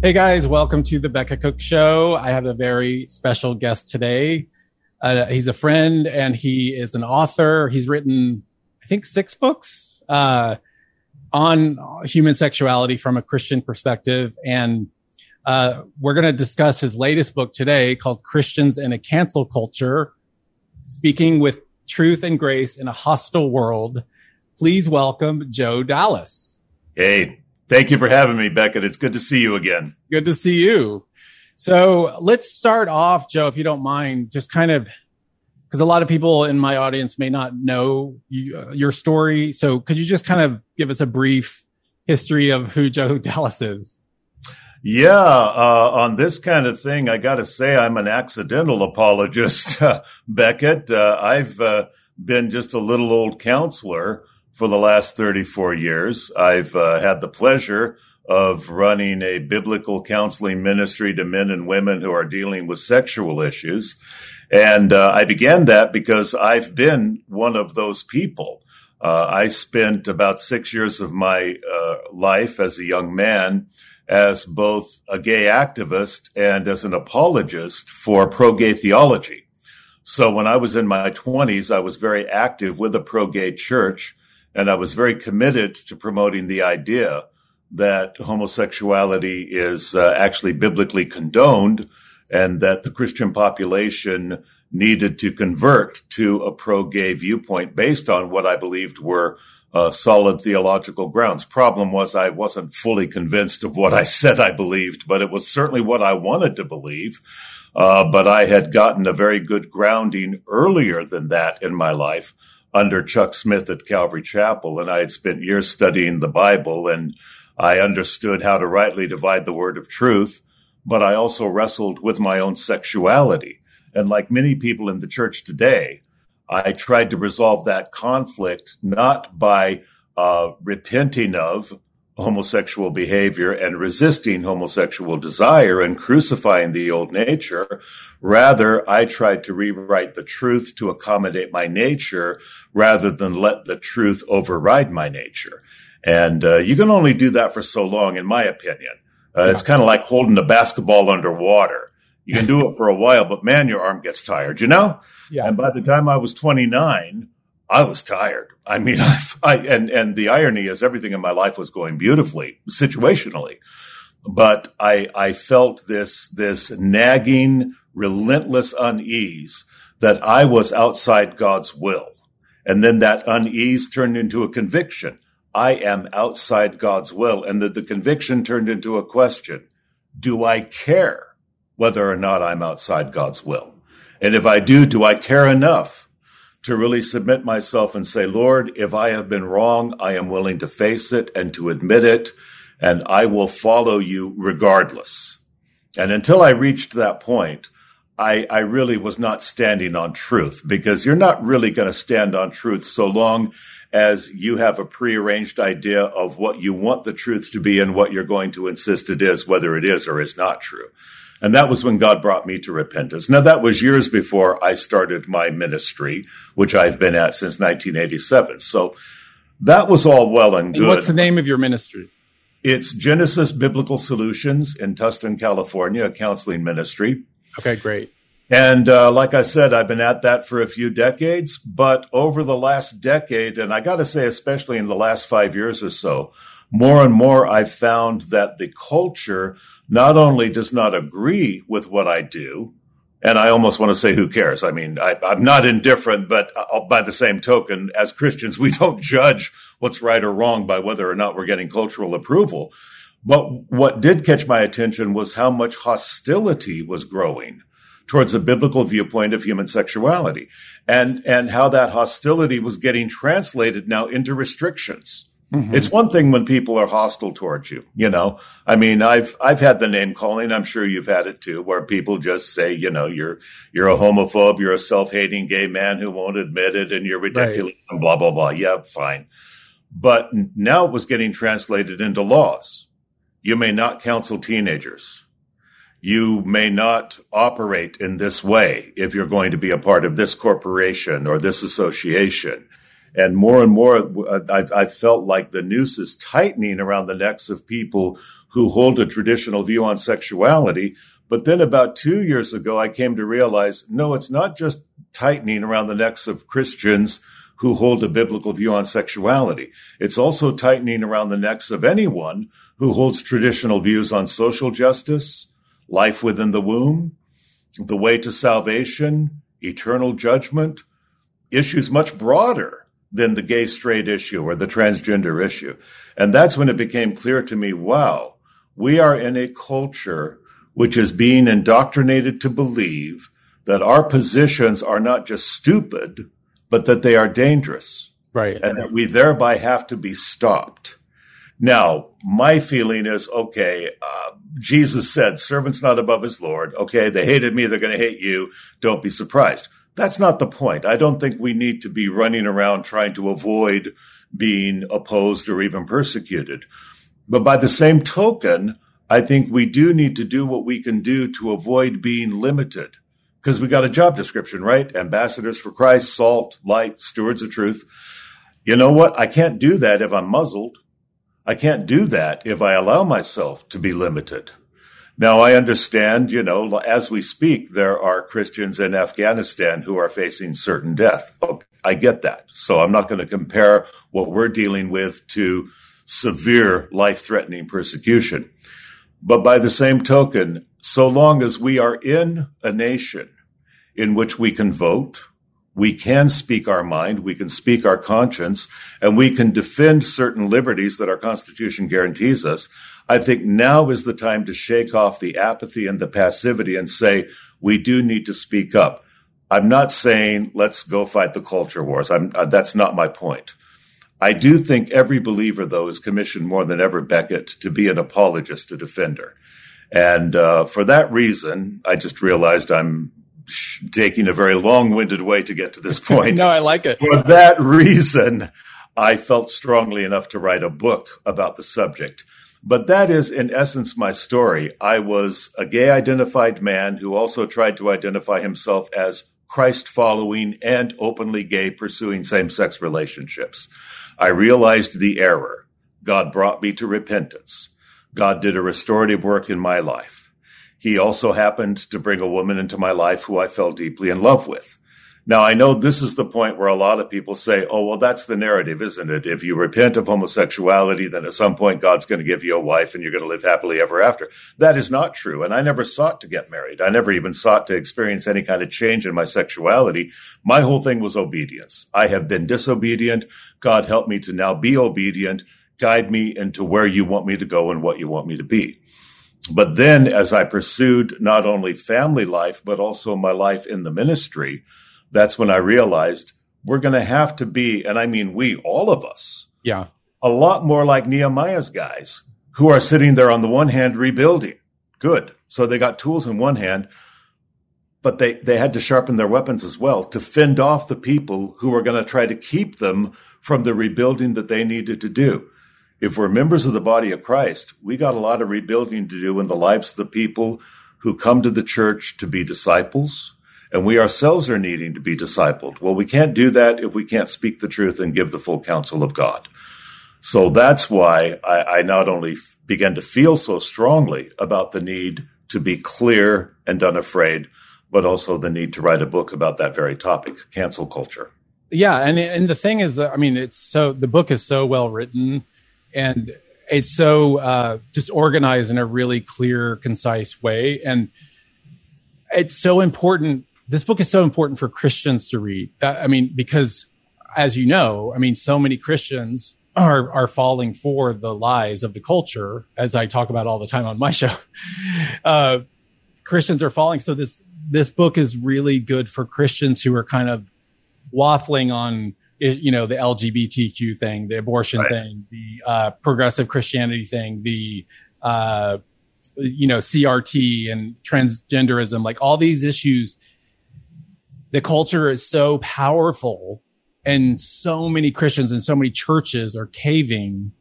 Hey guys, welcome to the Becket Cook Show. I have a very special guest today. Uh, he's a friend and he is an author. He's written, I think, six books uh, on human sexuality from a Christian perspective. And uh, we're going to discuss his latest book today called Christians in a Cancel Culture Speaking with Truth and Grace in a Hostile World. Please welcome Joe Dallas. Hey, Thank you for having me, Becket. It's good to see you again. Good to see you. So let's start off, Joe, if you don't mind, just kind of because a lot of people in my audience may not know you, uh, your story. So could you just kind of give us a brief history of who Joe Dallas is? Yeah, uh, on this kind of thing, I got to say I'm an accidental apologist, Becket. Uh, I've uh, been just a little old counselor for the last 34 years. I've uh, had the pleasure of running a biblical counseling ministry to men and women who are dealing with sexual issues. And uh, I began that because I've been one of those people. Uh, I spent about six years of my uh, life as a young man as both a gay activist and as an apologist for pro gay theology. So when I was in my 20s, I was very active with a pro gay church and I was very committed to promoting the idea that homosexuality is uh, actually biblically condoned and that the Christian population needed to convert to a pro gay viewpoint based on what I believed were uh, solid theological grounds. Problem was, I wasn't fully convinced of what I said I believed, but it was certainly what I wanted to believe. Uh, but I had gotten a very good grounding earlier than that in my life under Chuck Smith at Calvary Chapel, and I had spent years studying the Bible, and I understood how to rightly divide the word of truth. But I also wrestled with my own sexuality. And like many people in the church today, I tried to resolve that conflict not by uh, repenting of homosexual behavior and resisting homosexual desire and crucifying the old nature. Rather, I tried to rewrite the truth to accommodate my nature rather than let the truth override my nature. And uh, you can only do that for so long, in my opinion. Uh, yeah. It's kind of like holding a basketball underwater. You can do it for a while, but man, your arm gets tired, you know? Yeah. And by the time I was 29, I was tired. I mean, I, I, and and the irony is everything in my life was going beautifully situationally, but I I felt this this nagging, relentless unease that I was outside God's will, and then that unease turned into a conviction. I am outside God's will, and that the conviction turned into a question: Do I care whether or not I'm outside God's will? And if I do, do I care enough? To really submit myself and say, Lord, if I have been wrong, I am willing to face it and to admit it, and I will follow you regardless. And until I reached that point, I, I really was not standing on truth because you're not really going to stand on truth so long as you have a prearranged idea of what you want the truth to be and what you're going to insist it is, whether it is or is not true. And that was when God brought me to repentance. Now, that was years before I started my ministry, which I've been at since 1987. So that was all well and good. And what's the name of your ministry? It's Genesis Biblical Solutions in Tustin, California, a counseling ministry. Okay, great. And uh, like I said, I've been at that for a few decades. But over the last decade, and I got to say, especially in the last five years or so, more and more I've found that the culture not only does not agree with what I do, and I almost want to say, who cares? I mean, I, am not indifferent, but uh, by the same token, as Christians, we don't judge what's right or wrong by whether or not we're getting cultural approval. But what did catch my attention was how much hostility was growing towards a biblical viewpoint of human sexuality and, and how that hostility was getting translated now into restrictions Mm-hmm. It's one thing when people are hostile towards you, you know. I mean, I've I've had the name calling. I'm sure you've had it too, where people just say, you know, you're you're a homophobe, you're a self-hating gay man who won't admit it, and you're ridiculous, right. and blah blah blah. Yeah, fine. But now it was getting translated into laws. You may not counsel teenagers. You may not operate in this way if you're going to be a part of this corporation or this association and more and more, uh, I've, I've, felt like the noose is tightening around the necks of people who hold a traditional view on sexuality. But then about two years ago, I came to realize no, it's not just tightening around the necks of Christians who hold a biblical view on sexuality. It's also tightening around the necks of anyone who holds traditional views on social justice, life within the womb, the way to salvation, eternal judgment, issues much broader than the gay straight issue or the transgender issue. And that's when it became clear to me wow, we are in a culture which is being indoctrinated to believe that our positions are not just stupid, but that they are dangerous. Right. And that we thereby have to be stopped. Now, my feeling is okay, uh, Jesus said, servant's not above his Lord. Okay, they hated me, they're going to hate you. Don't be surprised. That's not the point. I don't think we need to be running around trying to avoid being opposed or even persecuted. But by the same token, I think we do need to do what we can do to avoid being limited. Because we got a job description, right? Ambassadors for Christ, salt, light, stewards of truth. You know what? I can't do that if I'm muzzled. I can't do that if I allow myself to be limited. Now, I understand, you know, as we speak, there are Christians in Afghanistan who are facing certain death. Okay, I get that. So I'm not going to compare what we're dealing with to severe life threatening persecution. But by the same token, so long as we are in a nation in which we can vote, we can speak our mind, we can speak our conscience, and we can defend certain liberties that our Constitution guarantees us. I think now is the time to shake off the apathy and the passivity and say, we do need to speak up. I'm not saying let's go fight the culture wars. I'm, uh, that's not my point. I do think every believer, though, is commissioned more than ever, Becket to be an apologist, a defender. And uh, for that reason, I just realized I'm taking a very long-winded way to get to this point. no, I like it. For that reason, I felt strongly enough to write a book about the subject. But that is, in essence, my story. I was a gay identified man who also tried to identify himself as Christ following and openly gay, pursuing same sex relationships. I realized the error. God brought me to repentance. God did a restorative work in my life. He also happened to bring a woman into my life who I fell deeply in love with. Now, I know this is the point where a lot of people say, oh, well, that's the narrative, isn't it? If you repent of homosexuality, then at some point God's going to give you a wife and you're going to live happily ever after. That is not true. And I never sought to get married. I never even sought to experience any kind of change in my sexuality. My whole thing was obedience. I have been disobedient. God help me to now be obedient. Guide me into where you want me to go and what you want me to be. But then, as I pursued not only family life, but also my life in the ministry, that's when I realized we're going to have to be, and I mean we, all of us, yeah, a lot more like Nehemiah's guys who are sitting there on the one hand rebuilding. Good. So they got tools in one hand, but they, they had to sharpen their weapons as well to fend off the people who were going to try to keep them from the rebuilding that they needed to do if we're members of the body of Christ, we got a lot of rebuilding to do in the lives of the people who come to the church to be disciples, and we ourselves are needing to be discipled. Well, we can't do that if we can't speak the truth and give the full counsel of God. So that's why I, I not only began to feel so strongly about the need to be clear and unafraid, but also the need to write a book about that very topic, cancel culture. Yeah, and and the thing is, uh, I mean, it's so the book is so well written and it's so uh, just organized in a really clear, concise way, and it's so important. This book is so important for Christians to read. That, I mean, because as you know, I mean, so many Christians are are falling for the lies of the culture, as I talk about all the time on my show. Uh, Christians are falling. So this this book is really good for Christians who are kind of waffling on you know, the LGBTQ thing, the abortion right. thing, the uh, progressive Christianity thing, the uh, you know CRT and transgenderism, like all these issues. The culture is so powerful, and so many Christians and so many churches are caving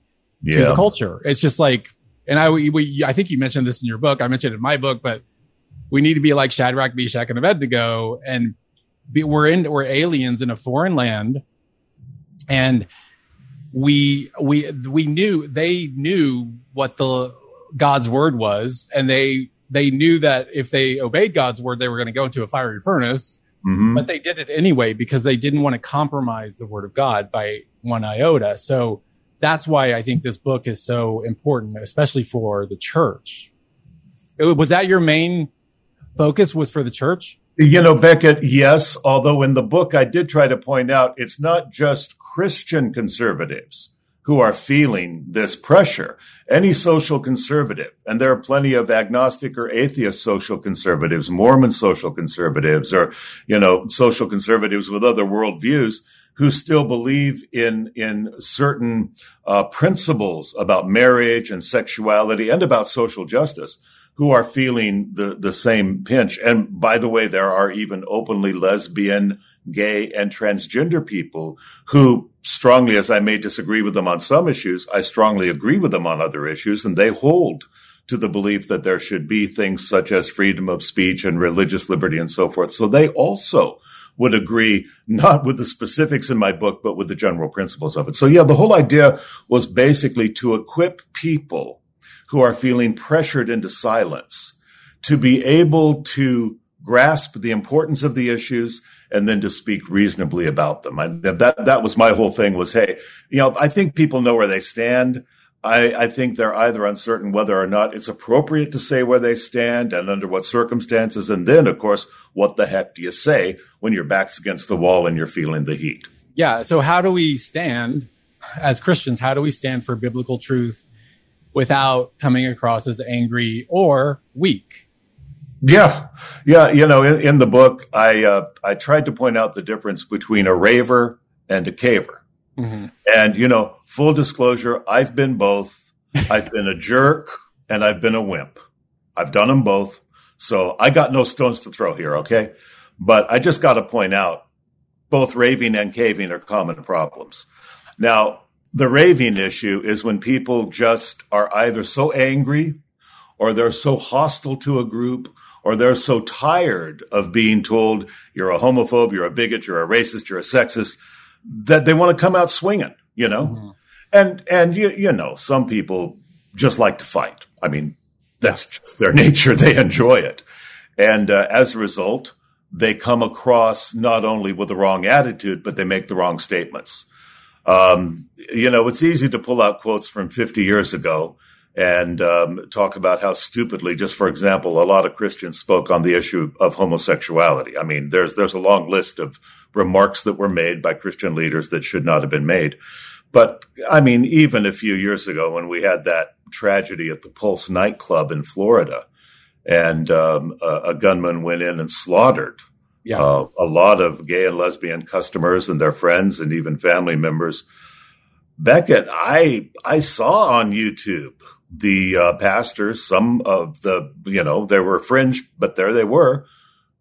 yeah. to the culture. It's just like, and I we, I think you mentioned this in your book. I mentioned it in my book, but we need to be like Shadrach, Meshach, and Abednego, and be, we're in we're aliens in a foreign land and we we we knew they knew what the God's word was, and they they knew that if they obeyed God's word, they were going to go into a fiery furnace. Mm-hmm. But they did it anyway because they didn't want to compromise the word of God by one iota. So that's why I think this book is so important, especially for the church. Was that your main focus? Was for the church? You know, Becket, yes. Although in the book, I did try to point out it's not just Christian conservatives who are feeling this pressure. Any social conservative, and there are plenty of agnostic or atheist social conservatives, Mormon social conservatives, or, you know, social conservatives with other worldviews who still believe in, in certain uh, principles about marriage and sexuality and about social justice who are feeling the, the same pinch. And by the way, there are even openly lesbian, gay, and transgender people who strongly, as I may disagree with them on some issues, I strongly agree with them on other issues, and they hold to the belief that there should be things such as freedom of speech and religious liberty and so forth. So they also would agree, not with the specifics in my book, but with the general principles of it. So yeah, the whole idea was basically to equip people who are feeling pressured into silence to be able to grasp the importance of the issues and then to speak reasonably about them. I, that that was my whole thing was, hey, you know, I think people know where they stand. I, I, think they're either uncertain whether or not it's appropriate to say where they stand and under what circumstances. And then, of course, what the heck do you say when your back's against the wall and you're feeling the heat? Yeah. So, how do we stand as Christians? How do we stand for biblical truth without coming across as angry or weak. Yeah, yeah. You know, in, in the book, I uh, I tried to point out the difference between a raver and a caver. Mm-hmm. And you know, full disclosure, I've been both. I've been a jerk and I've been a wimp. I've done them both. So I got no stones to throw here, okay? But I just got to point out both raving and caving are common problems. Now, the raving issue is when people just are either so angry or they're so hostile to a group or they're so tired of being told you're a homophobe, you're a bigot, you're a racist, you're a sexist that they want to come out swinging, you know? Mm-hmm. And, and you, you know, some people just like to fight. I mean, that's just their nature. They enjoy it. And uh, as a result, they come across not only with the wrong attitude, but they make the wrong statements. Um, you know, it's easy to pull out quotes from 50 years ago and um, talk about how stupidly, just for example, a lot of Christians spoke on the issue of homosexuality. I mean, there's there's a long list of remarks that were made by Christian leaders that should not have been made. But I mean, even a few years ago, when we had that tragedy at the Pulse nightclub in Florida, and um, a, a gunman went in and slaughtered yeah. Uh, a lot of gay and lesbian customers and their friends and even family members. Becket, I I saw on YouTube the uh, pastors, some of the you know they were fringe, but there they were,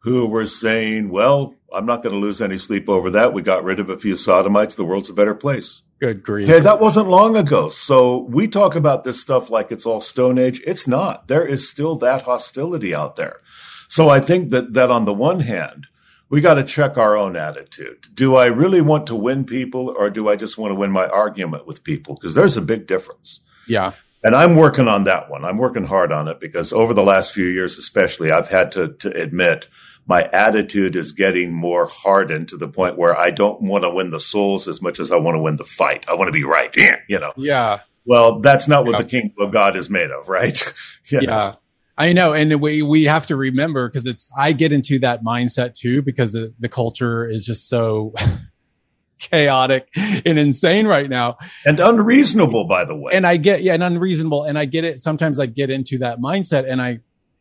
who were saying, "Well, I'm not going to lose any sleep over that. We got rid of a few sodomites. The world's a better place." Good grief! Hey, that wasn't long ago. So we talk about this stuff like it's all Stone Age. It's not. There is still that hostility out there. So I think that that on the one hand, we got to check our own attitude. Do I really want to win people or do I just want to win my argument with people? Because there's a big difference. Yeah. And I'm working on that one. I'm working hard on it because over the last few years, especially, I've had to, to admit my attitude is getting more hardened to the point where I don't want to win the souls as much as I want to win the fight. I want to be right. You know? Yeah. Well, that's not what yeah. the kingdom of God is made of, right? yeah. Know? I know, and we we have to remember because it's I get into that mindset too because the, the culture is just so chaotic and insane right now and unreasonable by the way and i get yeah and unreasonable and i get it sometimes i get into that mindset and i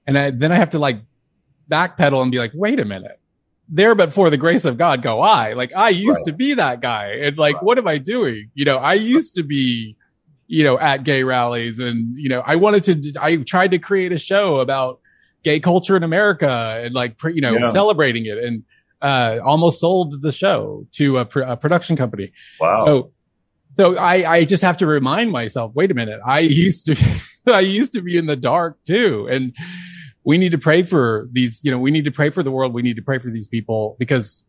and i then i have to like backpedal and be like wait a minute there but for the grace of God go I. Like I used Right. to be that guy. And like, Right. what am I doing? You know, I used to be, you know, at gay rallies and, you know, I wanted to, I tried to create a show about gay culture in America and like, you know, Yeah. celebrating it and, uh, almost sold the show to a, pr- a production company. Wow. So, so I, I just have to remind myself, wait a minute. I used to, I used to be in the dark too. And we need to pray for these, you know, we need to pray for the world. We need to pray for these people because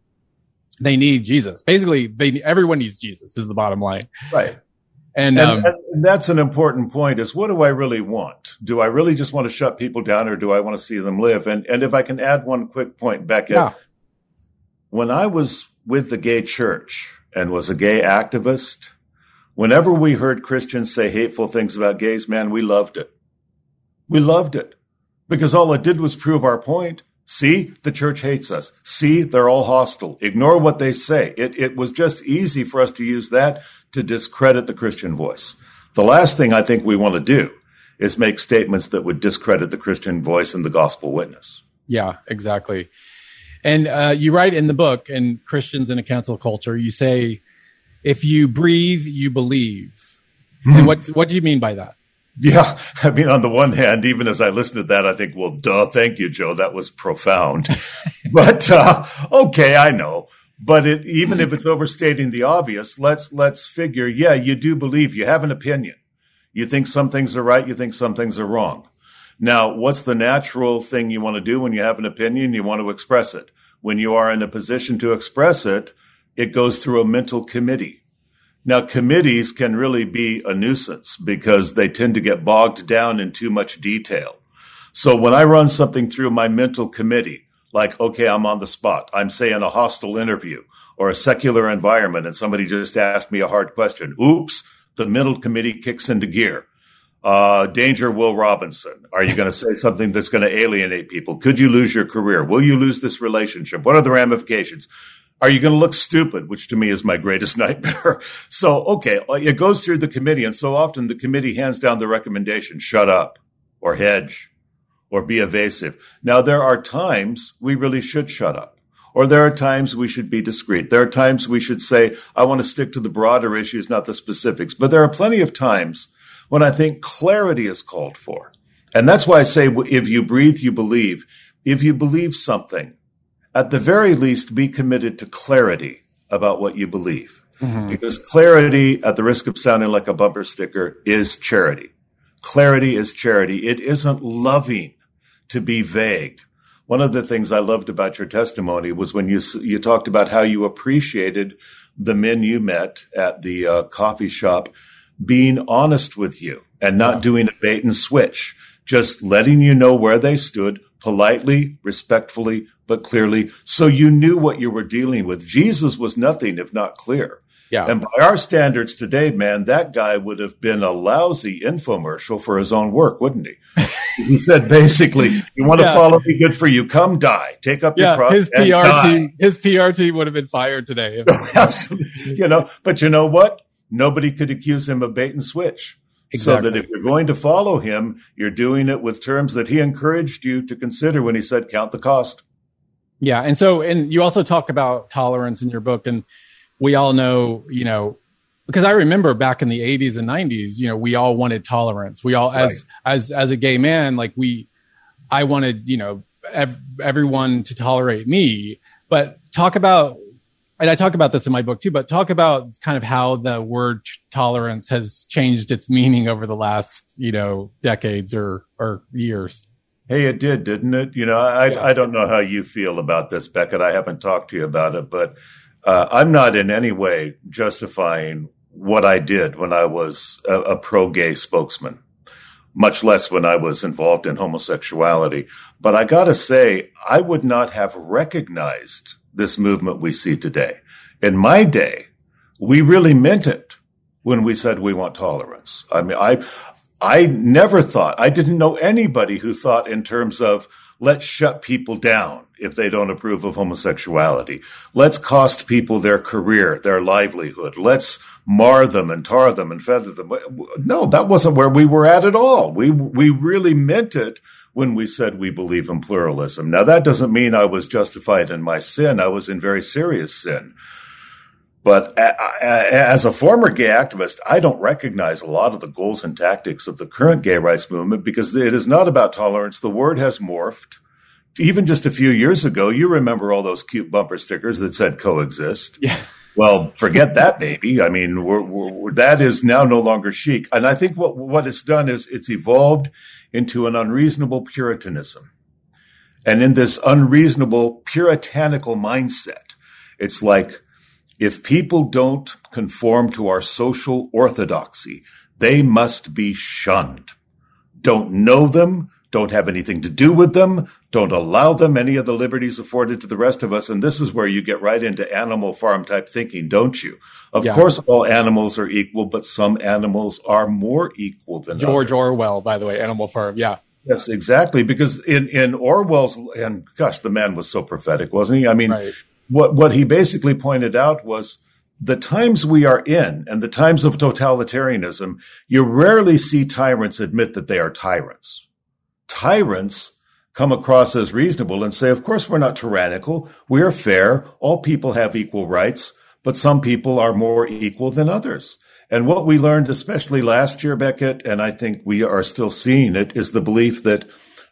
they need Jesus. Basically, they, everyone needs Jesus is the bottom line. right. And, And, um, and that's an important point is what do I really want? Do I really just want to shut people down or do I want to see them live? And, and if I can add one quick point, Becket, yeah, when I was with the gay church and was a gay activist, whenever we heard Christians say hateful things about gays, man, we loved it. We loved it because all it did was prove our point. See, the church hates us. See, they're all hostile. Ignore what they say. It, it was just easy for us to use that to discredit the Christian voice. The last thing I think we want to do is make statements that would discredit the Christian voice and the gospel witness. yeah, exactly. And, uh, you write in the book in Christians in a cancel culture, you say, if you breathe, you believe. And what, what do you mean by that? Yeah, I mean, on the one hand, even as I listen to that, I think, well, duh, thank you, Joe. That was profound. but uh, okay, I know. But it, even if it's overstating the obvious, let's let's figure. Yeah, you do believe. You have an opinion. You think some things are right. You think some things are wrong. Now, what's the natural thing you want to do when you have an opinion? You want to express it. When you are in a position to express it, it goes through a mental committee. Now, committees can really be a nuisance because they tend to get bogged down in too much detail. So when I run something through my mental committee, like, okay, I'm on the spot, I'm say in a hostile interview or a secular environment and somebody just asked me a hard question. Oops, the middle committee kicks into gear. Uh, danger, Will Robinson. Are you going to say something that's going to alienate people? Could you lose your career? Will you lose this relationship? What are the ramifications? Are you going to look stupid? Which to me is my greatest nightmare. So, okay, it goes through the committee. And so often the committee hands down the recommendation, shut up or hedge or be evasive. Now, there are times we really should shut up. Or there are times we should be discreet. There are times we should say, I want to stick to the broader issues, not the specifics. But there are plenty of times when I think clarity is called for. And that's why I say, if you breathe, you believe. If you believe something, at the very least, be committed to clarity about what you believe. Mm-hmm. Because clarity, at the risk of sounding like a bumper sticker, is charity. Clarity is charity. It isn't loving to be vague. One of the things I loved about your testimony was when you you talked about how you appreciated the men you met at the uh, coffee shop being honest with you and not doing a bait and switch, just letting you know where they stood politely, respectfully, but clearly, so you knew what you were dealing with. Jesus was nothing if not clear. Yeah. And by our standards today, man, that guy would have been a lousy infomercial for his own work, wouldn't he? he said basically, you want to follow me, good for you. Come die. Take up your yeah. cross. His and PR die. team, his PR team would have been fired today. if- oh, Absolutely. You know, but you know what? Nobody could accuse him of bait and switch. So that if you're going to follow him, you're doing it with terms that he encouraged you to consider when he said, count the cost. Yeah. And so, and you also talk about tolerance in your book. And we all know, you know, because I remember back in the 80s and 90s, you know, we all wanted tolerance. We all, as, as, as a gay man, like we, I wanted, you know, ev- everyone to tolerate me. But talk about, and I talk about this in my book too, but talk about kind of how the word t- tolerance has changed its meaning over the last, you know, decades or, or years. Hey, it did, didn't it? You know, I, Yeah. I don't know how you feel about this, Becket. I haven't talked to you about it, but uh, I'm not in any way justifying what I did when I was a, a pro gay spokesman, much less when I was involved in homosexuality. But I got to say, I would not have recognized this movement we see today. In my day, we really meant it when we said we want tolerance. I mean, I, I never thought, I didn't know anybody who thought in terms of let's shut people down if they don't approve of homosexuality. Let's cost people their career, their livelihood. Let's mar them and tar them and feather them. No, that wasn't where we were at at all. We, we really meant it when we said we believe in pluralism. Now, that doesn't mean I was justified in my sin. I was in very serious sin. But uh, uh, as a former gay activist, I don't recognize a lot of the goals and tactics of the current gay rights movement because it is not about tolerance. The word has morphed. Even just a few years ago, you remember all those cute bumper stickers that said coexist. Yeah. Well, forget that, baby. I mean, we're, we're, that is now no longer chic. And I think what, what it's done is it's evolved into an unreasonable puritanism. And in this unreasonable puritanical mindset, it's like, if people don't conform to our social orthodoxy, they must be shunned. Don't know them, don't have anything to do with them, don't allow them any of the liberties afforded to the rest of us. And this is where you get right into animal farm type thinking, don't you? Of yeah. course, all animals are equal, but some animals are more equal than George others. Orwell, by the way, Animal Farm. Yeah. Yes, exactly. Because in, in Orwell's, and gosh, the man was so prophetic, wasn't he? I mean, right what what he basically pointed out was the times we are in and the times of totalitarianism, you rarely see tyrants admit that they are tyrants. Tyrants come across as reasonable and say, of course, we're not tyrannical. We are fair. All people have equal rights, but some people are more equal than others. And what we learned, especially last year, Becket, and I think we are still seeing it, is the belief that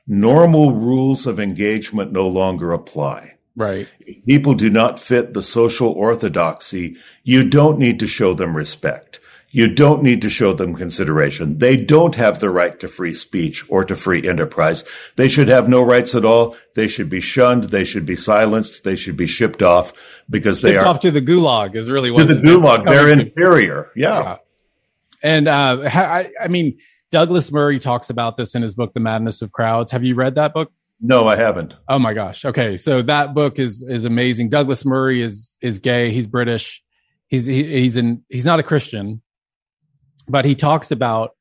normal rules of engagement no longer apply. Right. If people do not fit the social orthodoxy. You don't need to show them respect. You don't need to show them consideration. They don't have the right to free speech or to free enterprise. They should have no rights at all. They should be shunned. They should be silenced. They should be shipped off because shipped they are off to the gulag is really what to the gulag. They're inferior. Yeah. yeah. And uh, I, I mean, Douglas Murray talks about this in his book, The Madness of Crowds. Have you read that book? No, I haven't. Oh my gosh. Okay, so that book is is amazing. Douglas Murray is is gay. He's British. He's he, he's in he's not a Christian, but he talks about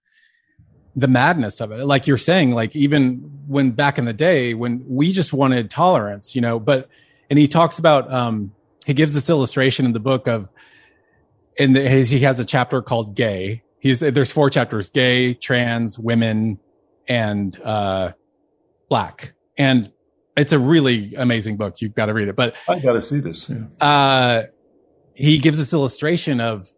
the madness of it. Like you're saying, like even when back in the day when we just wanted tolerance, you know, but and he talks about um he gives this illustration in the book of his, he has a chapter called gay. He's there's four chapters: gay, trans, women, and uh black and it's a really amazing book. You've got to read it. But I got to see this. Yeah. Uh, he gives this illustration of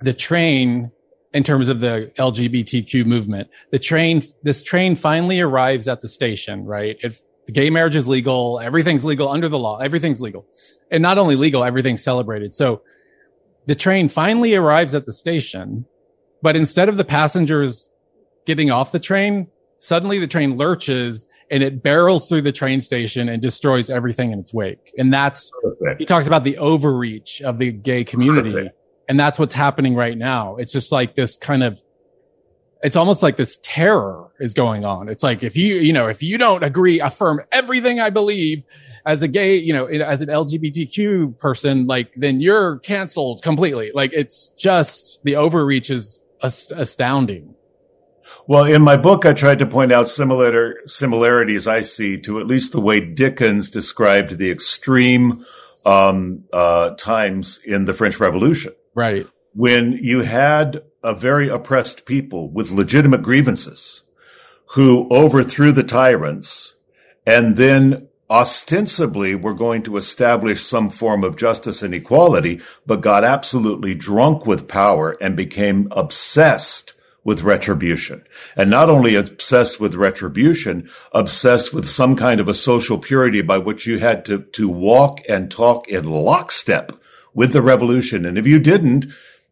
the train in terms of the LGBTQ movement. The train, this train finally arrives at the station, right? If the gay marriage is legal, everything's legal under the law, everything's legal. And not only legal, everything's celebrated. So the train finally arrives at the station, but instead of the passengers getting off the train, suddenly the train lurches and it barrels through the train station and destroys everything in its wake. And that's, Perfect. he talks about the overreach of the gay community. Perfect. And that's what's happening right now. It's just like this kind of, it's almost like this terror is going on. It's like, if you, you know, if you don't agree, affirm everything I believe as a gay, you know, as an LGBTQ person, like, then you're canceled completely. Like, it's just the overreach is astounding. Well, in my book, I tried to point out similar similarities I see to at least the way Dickens described the extreme um, uh, times in the French Revolution. Right. When you had a very oppressed people with legitimate grievances who overthrew the tyrants and then ostensibly were going to establish some form of justice and equality, but got absolutely drunk with power and became obsessed with retribution. And not only obsessed with retribution, obsessed with some kind of a social purity by which you had to, to walk and talk in lockstep with the revolution. And if you didn't,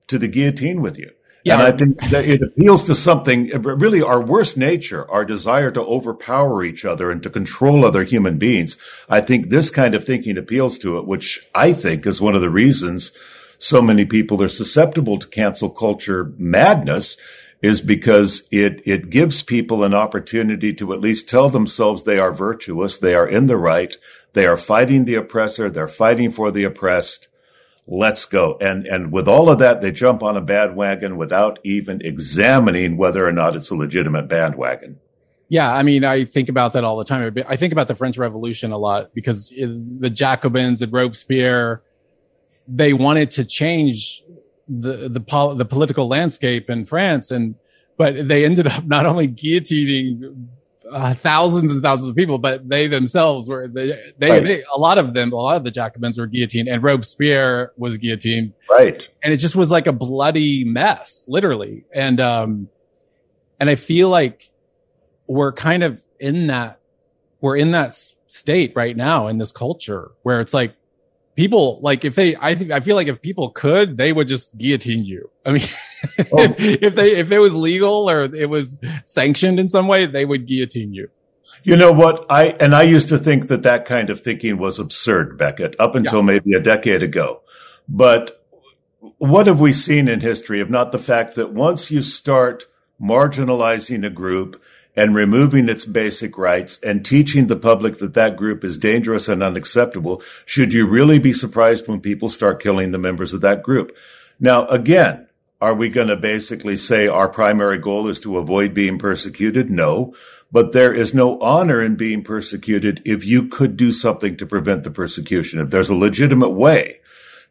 to the guillotine with you. Yeah. And I think that it appeals to something, really our worst nature, our desire to overpower each other and to control other human beings. I think this kind of thinking appeals to it, which I think is one of the reasons so many people are susceptible to cancel culture madness is because it, it gives people an opportunity to at least tell themselves they are virtuous, they are in the right, they are fighting the oppressor, they're fighting for the oppressed. Let's go. And, and with all of that, they jump on a bandwagon without even examining whether or not it's a legitimate bandwagon. Yeah, I mean, I think about that all the time. I think about the French Revolution a lot because the Jacobins and Robespierre, they wanted to change the the pol- the political landscape in France, and but they ended up not only guillotining uh, thousands and thousands of people, but they themselves were they, they, right. they, a lot of them, a lot of the Jacobins were guillotined, and Robespierre was guillotined. Right, and it just was like a bloody mess, literally. And um, and I feel like we're kind of in that we're in that state right now in this culture where it's like people like if they i think i feel like if people could they would just guillotine you i mean oh. if they if it was legal or it was sanctioned in some way they would guillotine you you know what i and i used to think that that kind of thinking was absurd becket up until yeah. maybe a decade ago but what have we seen in history if not the fact that once you start marginalizing a group and removing its basic rights and teaching the public that that group is dangerous and unacceptable, should you really be surprised when people start killing the members of that group? Now, again, are we going to basically say our primary goal is to avoid being persecuted? No, but there is no honor in being persecuted if you could do something to prevent the persecution. If there's a legitimate way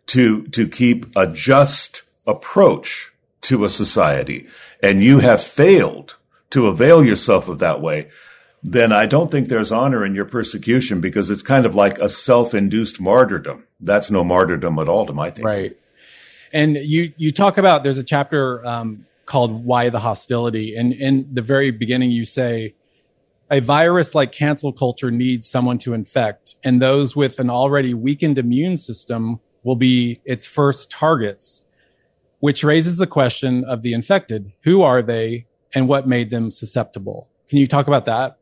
to, to keep a just approach to a society and you have failed to avail yourself of that way, then I don't think there's honor in your persecution because it's kind of like a self-induced martyrdom. That's no martyrdom at all, to my thinking. Right. And you you talk about there's a chapter um, called "Why the Hostility," and in the very beginning you say a virus like cancel culture needs someone to infect, and those with an already weakened immune system will be its first targets. Which raises the question of the infected: Who are they? And what made them susceptible. Can you talk about that?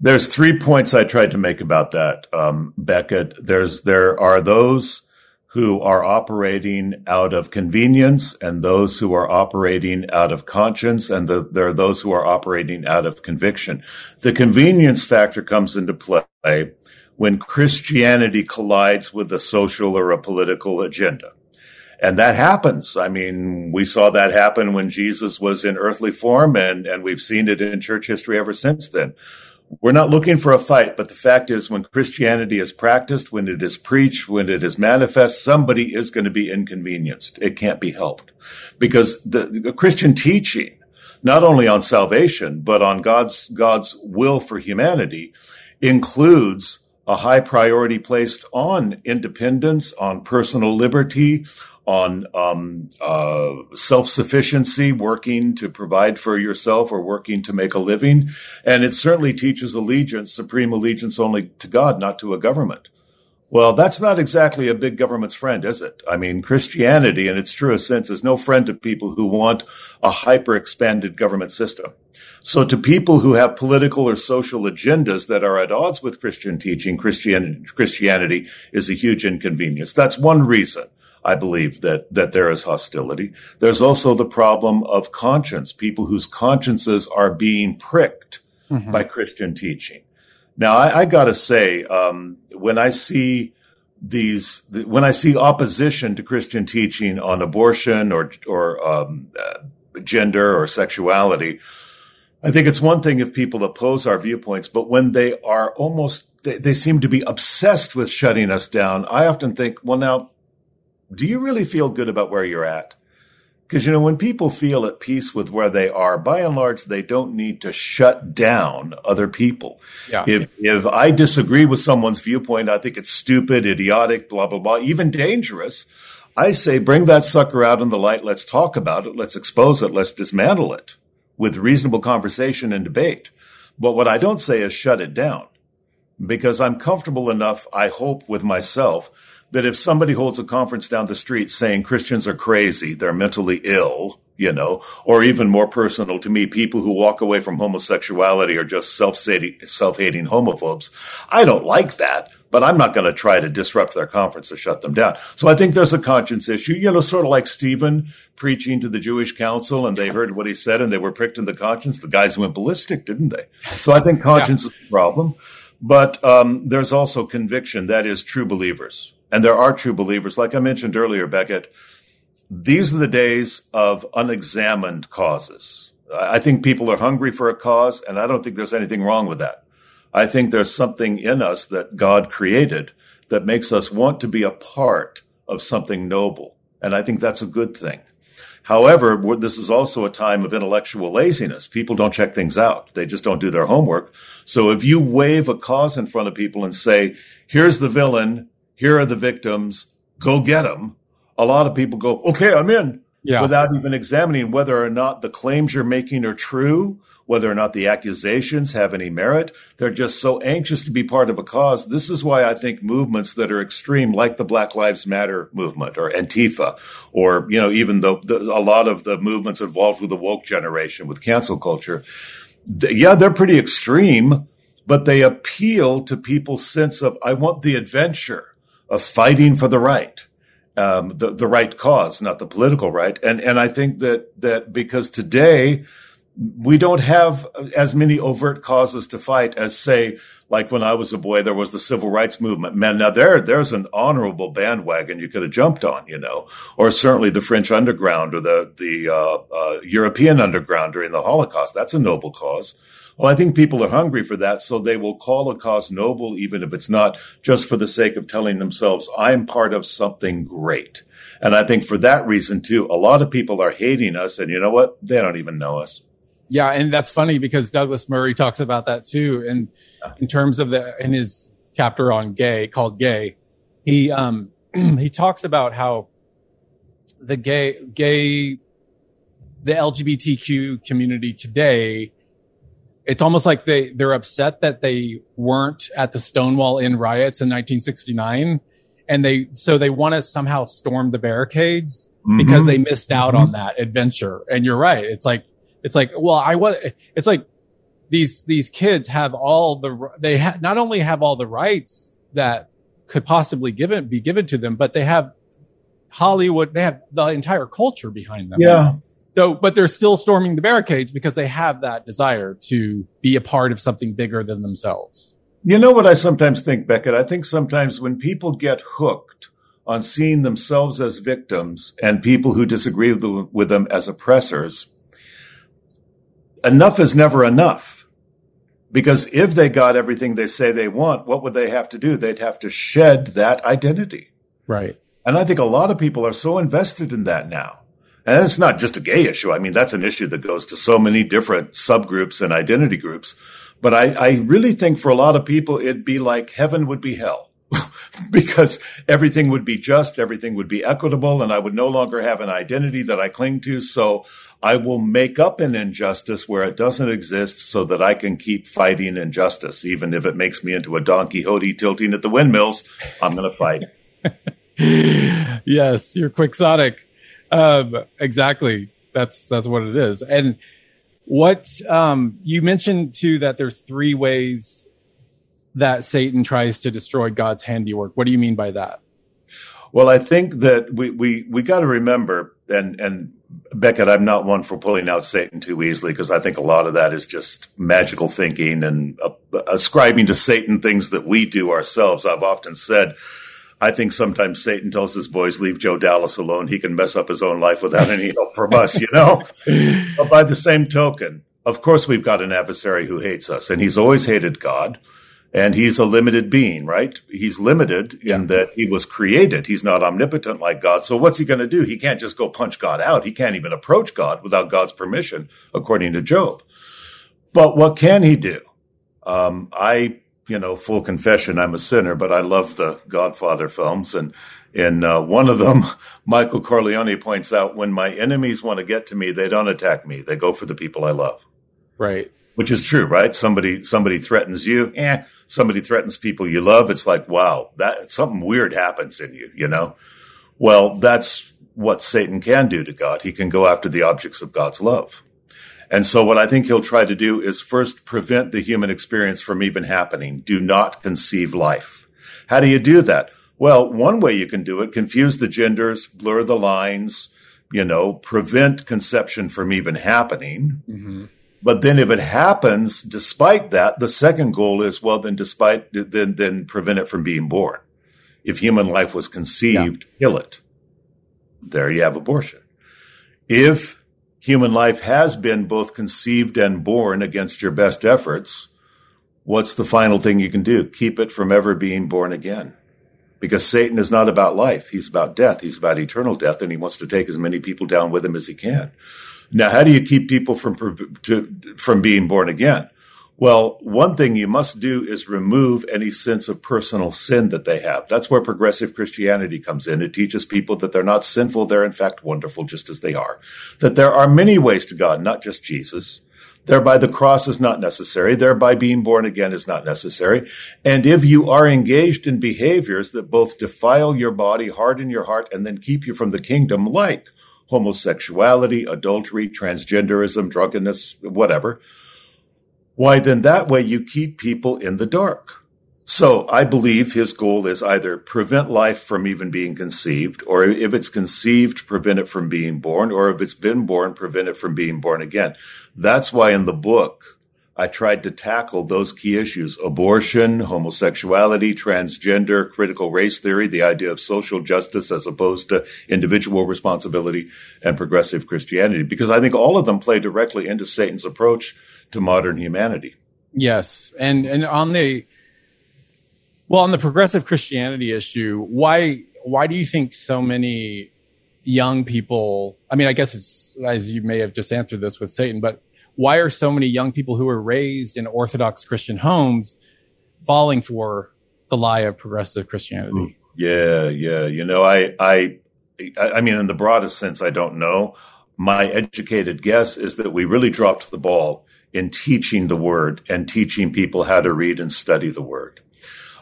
There's three points I tried to make about that, um, Becket. There's there are those who are operating out of convenience and those who are operating out of conscience and the, there are those who are operating out of conviction. The convenience factor comes into play when Christianity collides with a social or a political agenda. And that happens. I mean, we saw that happen when Jesus was in earthly form and, and we've seen it in church history ever since then. We're not looking for a fight, but the fact is when Christianity is practiced, when it is preached, when it is manifest, somebody is going to be inconvenienced. It can't be helped because the, the Christian teaching, not only on salvation, but on God's, God's will for humanity includes a high priority placed on independence, on personal liberty, on um, uh, self sufficiency, working to provide for yourself or working to make a living. And it certainly teaches allegiance, supreme allegiance only to God, not to a government. Well, that's not exactly a big government's friend, is it? I mean, Christianity, in its truest sense, is no friend to people who want a hyper expanded government system. So to people who have political or social agendas that are at odds with Christian teaching, Christianity, Christianity is a huge inconvenience. That's one reason I believe that, that there is hostility. There's also the problem of conscience, people whose consciences are being pricked mm-hmm. by Christian teaching. Now, I, I gotta say, um, when I see these, when I see opposition to Christian teaching on abortion or, or, um, uh, gender or sexuality, I think it's one thing if people oppose our viewpoints, but when they are almost, they, they, seem to be obsessed with shutting us down. I often think, well, now do you really feel good about where you're at? Because, you know, when people feel at peace with where they are, by and large, they don't need to shut down other people. Yeah. If, if I disagree with someone's viewpoint, I think it's stupid, idiotic, blah, blah, blah, even dangerous. I say, bring that sucker out in the light. Let's talk about it. Let's expose it. Let's dismantle it with reasonable conversation and debate. But what I don't say is shut it down because I'm comfortable enough, I hope, with myself that if somebody holds a conference down the street saying Christians are crazy, they're mentally ill, you know, or even more personal to me, people who walk away from homosexuality are just self-hating, self-hating homophobes. I don't like that, but I'm not going to try to disrupt their conference or shut them down. So I think there's a conscience issue, you know, sort of like Stephen preaching to the Jewish council and they heard what he said and they were pricked in the conscience. The guys went ballistic, didn't they? So I think conscience yeah. is the problem. But um, there's also conviction. That is true believers and there are true believers. Like I mentioned earlier, Becket, these are the days of unexamined causes. I think people are hungry for a cause, and I don't think there's anything wrong with that. I think there's something in us that God created that makes us want to be a part of something noble. And I think that's a good thing. However, this is also a time of intellectual laziness. People don't check things out. They just don't do their homework. So if you wave a cause in front of people and say, here's the villain, here are the victims, go get them, a lot of people go, okay, I'm in. Yeah. Without even examining whether or not the claims you're making are true whether or not the accusations have any merit. They're just so anxious to be part of a cause. This is why I think movements that are extreme, like the Black Lives Matter movement or Antifa, or, you know, even the, the a lot of the movements involved with the woke generation, with cancel culture, yeah, they're pretty extreme, but they appeal to people's sense of, I want the adventure of fighting for the right. Um, the the right cause, not the political right, and and I think that that because today we don't have as many overt causes to fight as say like when I was a boy, there was the civil rights movement. Man, now there, there's an honorable bandwagon you could have jumped on, you know, or certainly the French underground or the, the, uh, uh, European underground during the Holocaust. That's a noble cause. Well, I think people are hungry for that. So they will call a cause noble, even if it's not just for the sake of telling themselves, I'm part of something great. And I think for that reason too, a lot of people are hating us. And you know what? They don't even know us. Yeah, and that's funny because Douglas Murray talks about that too. And in terms of the in his chapter on gay called Gay, he um he talks about how the gay gay the LGBTQ community today it's almost like they they're upset that they weren't at the Stonewall Inn riots in 1969 and they so they want to somehow storm the barricades mm-hmm. because they missed out mm-hmm. on that adventure and you're right it's like it's like, well, I was, it's like these, these kids have all the, they ha- not only have all the rights that could possibly given, be given to them, but they have Hollywood, they have the entire culture behind them. Yeah. So, but they're still storming the barricades because they have that desire to be a part of something bigger than themselves. You know what I sometimes think, Becket? I think sometimes when people get hooked on seeing themselves as victims and people who disagree with them as oppressors, enough is never enough. Because if they got everything they say they want, what would they have to do? They'd have to shed that identity. Right. And I think a lot of people are so invested in that now. And it's not just a gay issue. I mean, that's an issue that goes to so many different subgroups and identity groups. But I, I really think for a lot of people, it'd be like heaven would be hell. because everything would be just, everything would be equitable, and I would no longer have an identity that I cling to. So I will make up an injustice where it doesn't exist so that I can keep fighting injustice. Even if it makes me into a Don Quixote tilting at the windmills, I'm going to fight. yes, you're quixotic. Um, exactly. That's, that's what it is. And what, um, you mentioned too that there's three ways that Satan tries to destroy God's handiwork. What do you mean by that? Well, I think that we, we, we got to remember and, and Becket, I'm not one for pulling out Satan too easily because I think a lot of that is just magical thinking and uh, ascribing to Satan things that we do ourselves. I've often said, I think sometimes Satan tells his boys, leave Joe Dallas alone. He can mess up his own life without any help from us, you know? but by the same token, of course, we've got an adversary who hates us, and he's always hated God and he's a limited being, right? He's limited yeah. in that he was created. He's not omnipotent like God. So what's he going to do? He can't just go punch God out. He can't even approach God without God's permission, according to Job. But what can he do? Um, I, you know, full confession, I'm a sinner, but I love the Godfather films. And in uh, one of them, Michael Corleone points out when my enemies want to get to me, they don't attack me. They go for the people I love. Right which is true, right? Somebody somebody threatens you, eh? Somebody threatens people you love. It's like, wow, that something weird happens in you, you know. Well, that's what Satan can do to God. He can go after the objects of God's love. And so, what I think he'll try to do is first prevent the human experience from even happening. Do not conceive life. How do you do that? Well, one way you can do it: confuse the genders, blur the lines, you know, prevent conception from even happening. Mm-hmm but then if it happens despite that, the second goal is, well, then despite, then, then prevent it from being born. If human life was conceived, yeah. kill it. There you have abortion. If human life has been both conceived and born against your best efforts, what's the final thing you can do? Keep it from ever being born again. because Satan is not about life. He's about death. He's about eternal death, and he wants to take as many people down with him as he can. Now, how do you keep people from to, from being born again? Well, one thing you must do is remove any sense of personal sin that they have. That's where progressive Christianity comes in. It teaches people that they're not sinful, they're in fact wonderful just as they are. That there are many ways to God, not just Jesus. Thereby the cross is not necessary. Thereby being born again is not necessary. And if you are engaged in behaviors that both defile your body, harden your heart, and then keep you from the kingdom, like homosexuality, adultery, transgenderism, drunkenness, whatever, why then that way you keep people in the dark. So I believe his goal is either prevent life from even being conceived, or if it's conceived, prevent it from being born, or if it's been born, prevent it from being born again. That's why in the book, I tried to tackle those key issues abortion, homosexuality, transgender, critical race theory, the idea of social justice as opposed to individual responsibility, and progressive Christianity, because I think all of them play directly into Satan's approach to modern humanity. Yes. And, and on the, well, on the progressive Christianity issue, why, why do you think so many young people, I mean, I guess it's, as you may have just answered this with Satan, but why are so many young people who were raised in Orthodox Christian homes falling for the lie of progressive Christianity? Yeah, yeah. You know, I, I, I mean, in the broadest sense, I don't know. My educated guess is that we really dropped the ball in teaching the word and teaching people how to read and study the word.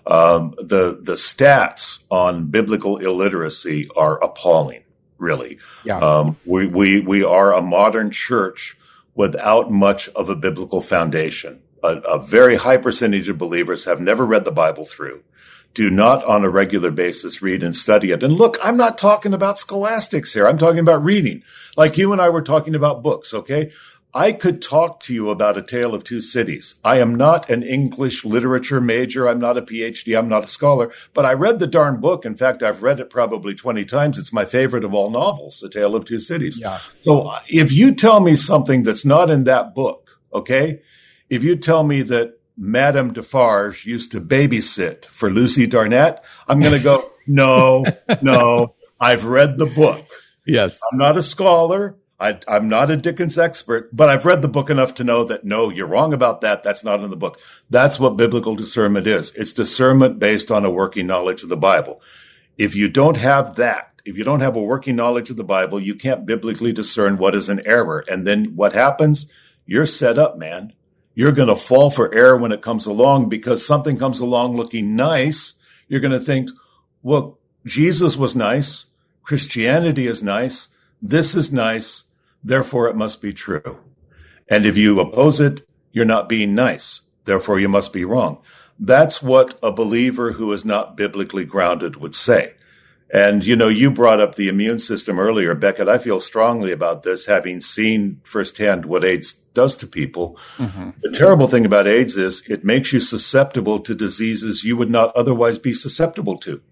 Um, the the stats on biblical illiteracy are appalling. Really, yeah. Um, we we we are a modern church without much of a biblical foundation. A, a, very high percentage of believers have never read the Bible through, do not on a regular basis read and study it. And look, I'm not talking about scholastics here. I'm talking about reading. Like you and I were talking about books, okay? I could talk to you about A Tale of Two Cities. I am not an English literature major. I'm not a PhD. I'm not a scholar, but I read the darn book. In fact, I've read it probably 20 times. It's my favorite of all novels, A Tale of Two Cities. Yeah. So uh, if you tell me something that's not in that book, okay? If you tell me that Madame Defarge used to babysit for Lucy Darnett, I'm going to go, no, no, I've read the book. Yes. I'm not a scholar. I, am not a Dickens expert, but I've read the book enough to know that no, you're wrong about that. That's not in the book. That's what biblical discernment is. It's discernment based on a working knowledge of the Bible. If you don't have that, if you don't have a working knowledge of the Bible, you can't biblically discern what is an error. And then what happens? You're set up, man. You're going to fall for error when it comes along because something comes along looking nice. You're going to think, well, Jesus was nice. Christianity is nice. This is nice therefore it must be true. And if you oppose it, you're not being nice, therefore you must be wrong. That's what a believer who is not biblically grounded would say. And, you know, you brought up the immune system earlier, Becket. I feel strongly about this, having seen firsthand what AIDS does to people. Mm-hmm. The terrible thing about AIDS is it makes you susceptible to diseases you would not otherwise be susceptible to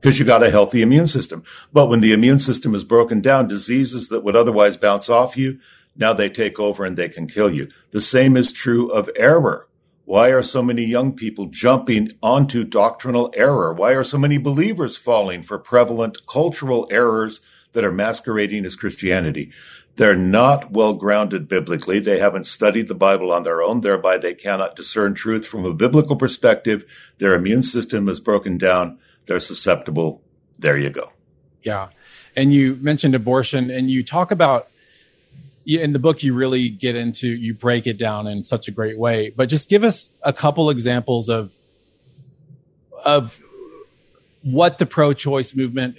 because you got a healthy immune system. But when the immune system is broken down, diseases that would otherwise bounce off you, now they take over and they can kill you. The same is true of error. Why are so many young people jumping onto doctrinal error? Why are so many believers falling for prevalent cultural errors that are masquerading as Christianity? They're not well grounded biblically. They haven't studied the Bible on their own. Thereby, they cannot discern truth from a biblical perspective. Their immune system is broken down they're susceptible. There you go. Yeah. And you mentioned abortion and you talk about in the book you really get into you break it down in such a great way but just give us a couple examples of of what the pro-choice movement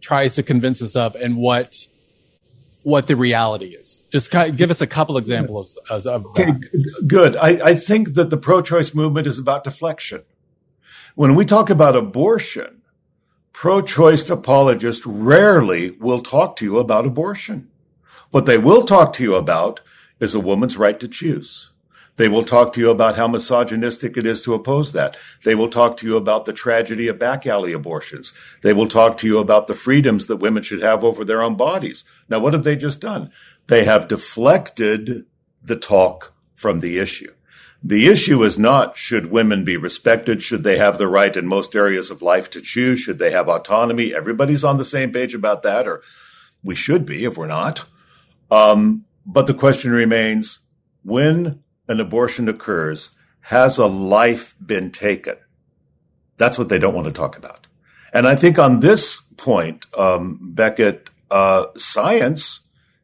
tries to convince us of and what what the reality is just kind of give us a couple examples of, of that. good I, I think that the pro-choice movement is about deflection when we talk about abortion, pro choice apologists rarely will talk to you about abortion. What they will talk to you about is a woman's right to choose. They will talk to you about how misogynistic it is to oppose that. They will talk to you about the tragedy of back alley abortions. They will talk to you about the freedoms that women should have over their own bodies. Now, what have they just done? They have deflected the talk from the issue. The issue is not should women be respected? Should they have the right in most areas of life to choose? Should they have autonomy? Everybody's on the same page about that, or we should be if we're not. Um, but the question remains when an abortion occurs, has a life been taken? That's what they don't want to talk about. And I think on this point, um, Becket, uh, science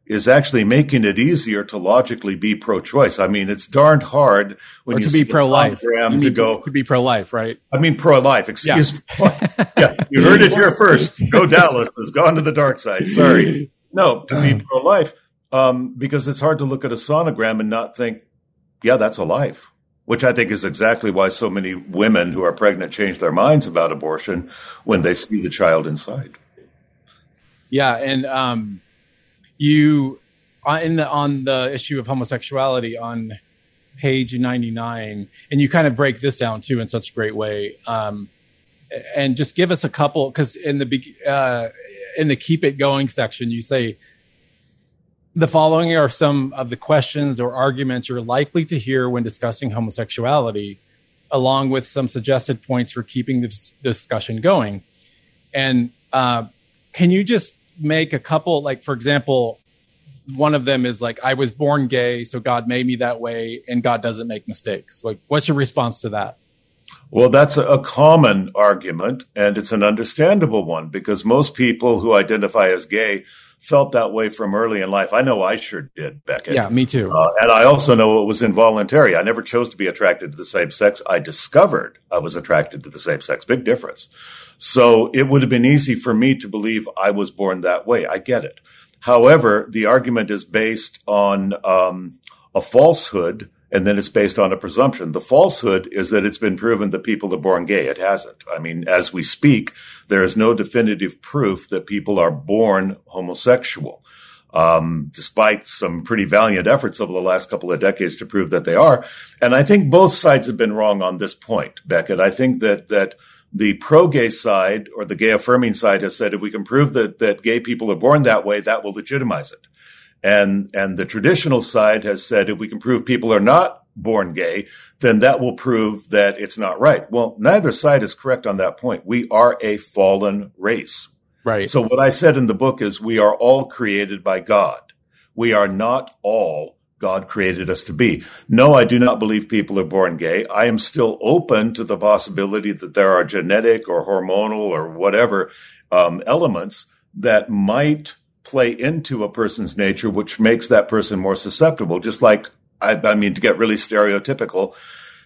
is actually making it easier to logically be pro-choice. I mean, it's darned hard when or you to be pro-life. To go to be pro-life, right? I mean, pro-life. Excuse yeah. me. yeah, you heard it here first. Joe Dallas has gone to the dark side. Sorry. No, to be pro-life, um, because it's hard to look at a sonogram and not think, yeah, that's a life. Which I think is exactly why so many women who are pregnant change their minds about abortion when they see the child inside. Yeah, and um, you uh, in the on the issue of homosexuality on page 99 and you kind of break this down too in such a great way um, and just give us a couple because in the uh, in the keep it going section you say the following are some of the questions or arguments you're likely to hear when discussing homosexuality along with some suggested points for keeping this discussion going. And uh, can you just make a couple like for example one of them is like i was born gay so god made me that way and god doesn't make mistakes. Like what's your response to that? Well that's a common argument and it's an understandable one because most people who identify as gay felt that way from early in life. I know I sure did, Becket. Yeah, me too. Uh, and I also know it was involuntary. I never chose to be attracted to the same sex. I discovered I was attracted to the same sex. Big difference. So it would have been easy for me to believe I was born that way. I get it. However, the argument is based on um, a falsehood and then it's based on a presumption. The falsehood is that it's been proven that people are born gay. It hasn't. I mean, as we speak, there is no definitive proof that people are born homosexual. Um, despite some pretty valiant efforts over the last couple of decades to prove that they are. And I think both sides have been wrong on this point, Becket. I think that that the pro-gay side or the gay affirming side has said if we can prove that that gay people are born that way, that will legitimize it. And, and the traditional side has said if we can prove people are not born gay, then that will prove that it's not right. Well, neither side is correct on that point. We are a fallen race. Right. So what I said in the book is we are all created by God. We are not all God created us to be. No, I do not believe people are born gay. I am still open to the possibility that there are genetic or hormonal or whatever um, elements that might play into a person's nature, which makes that person more susceptible. Just like, I, I, mean, to get really stereotypical,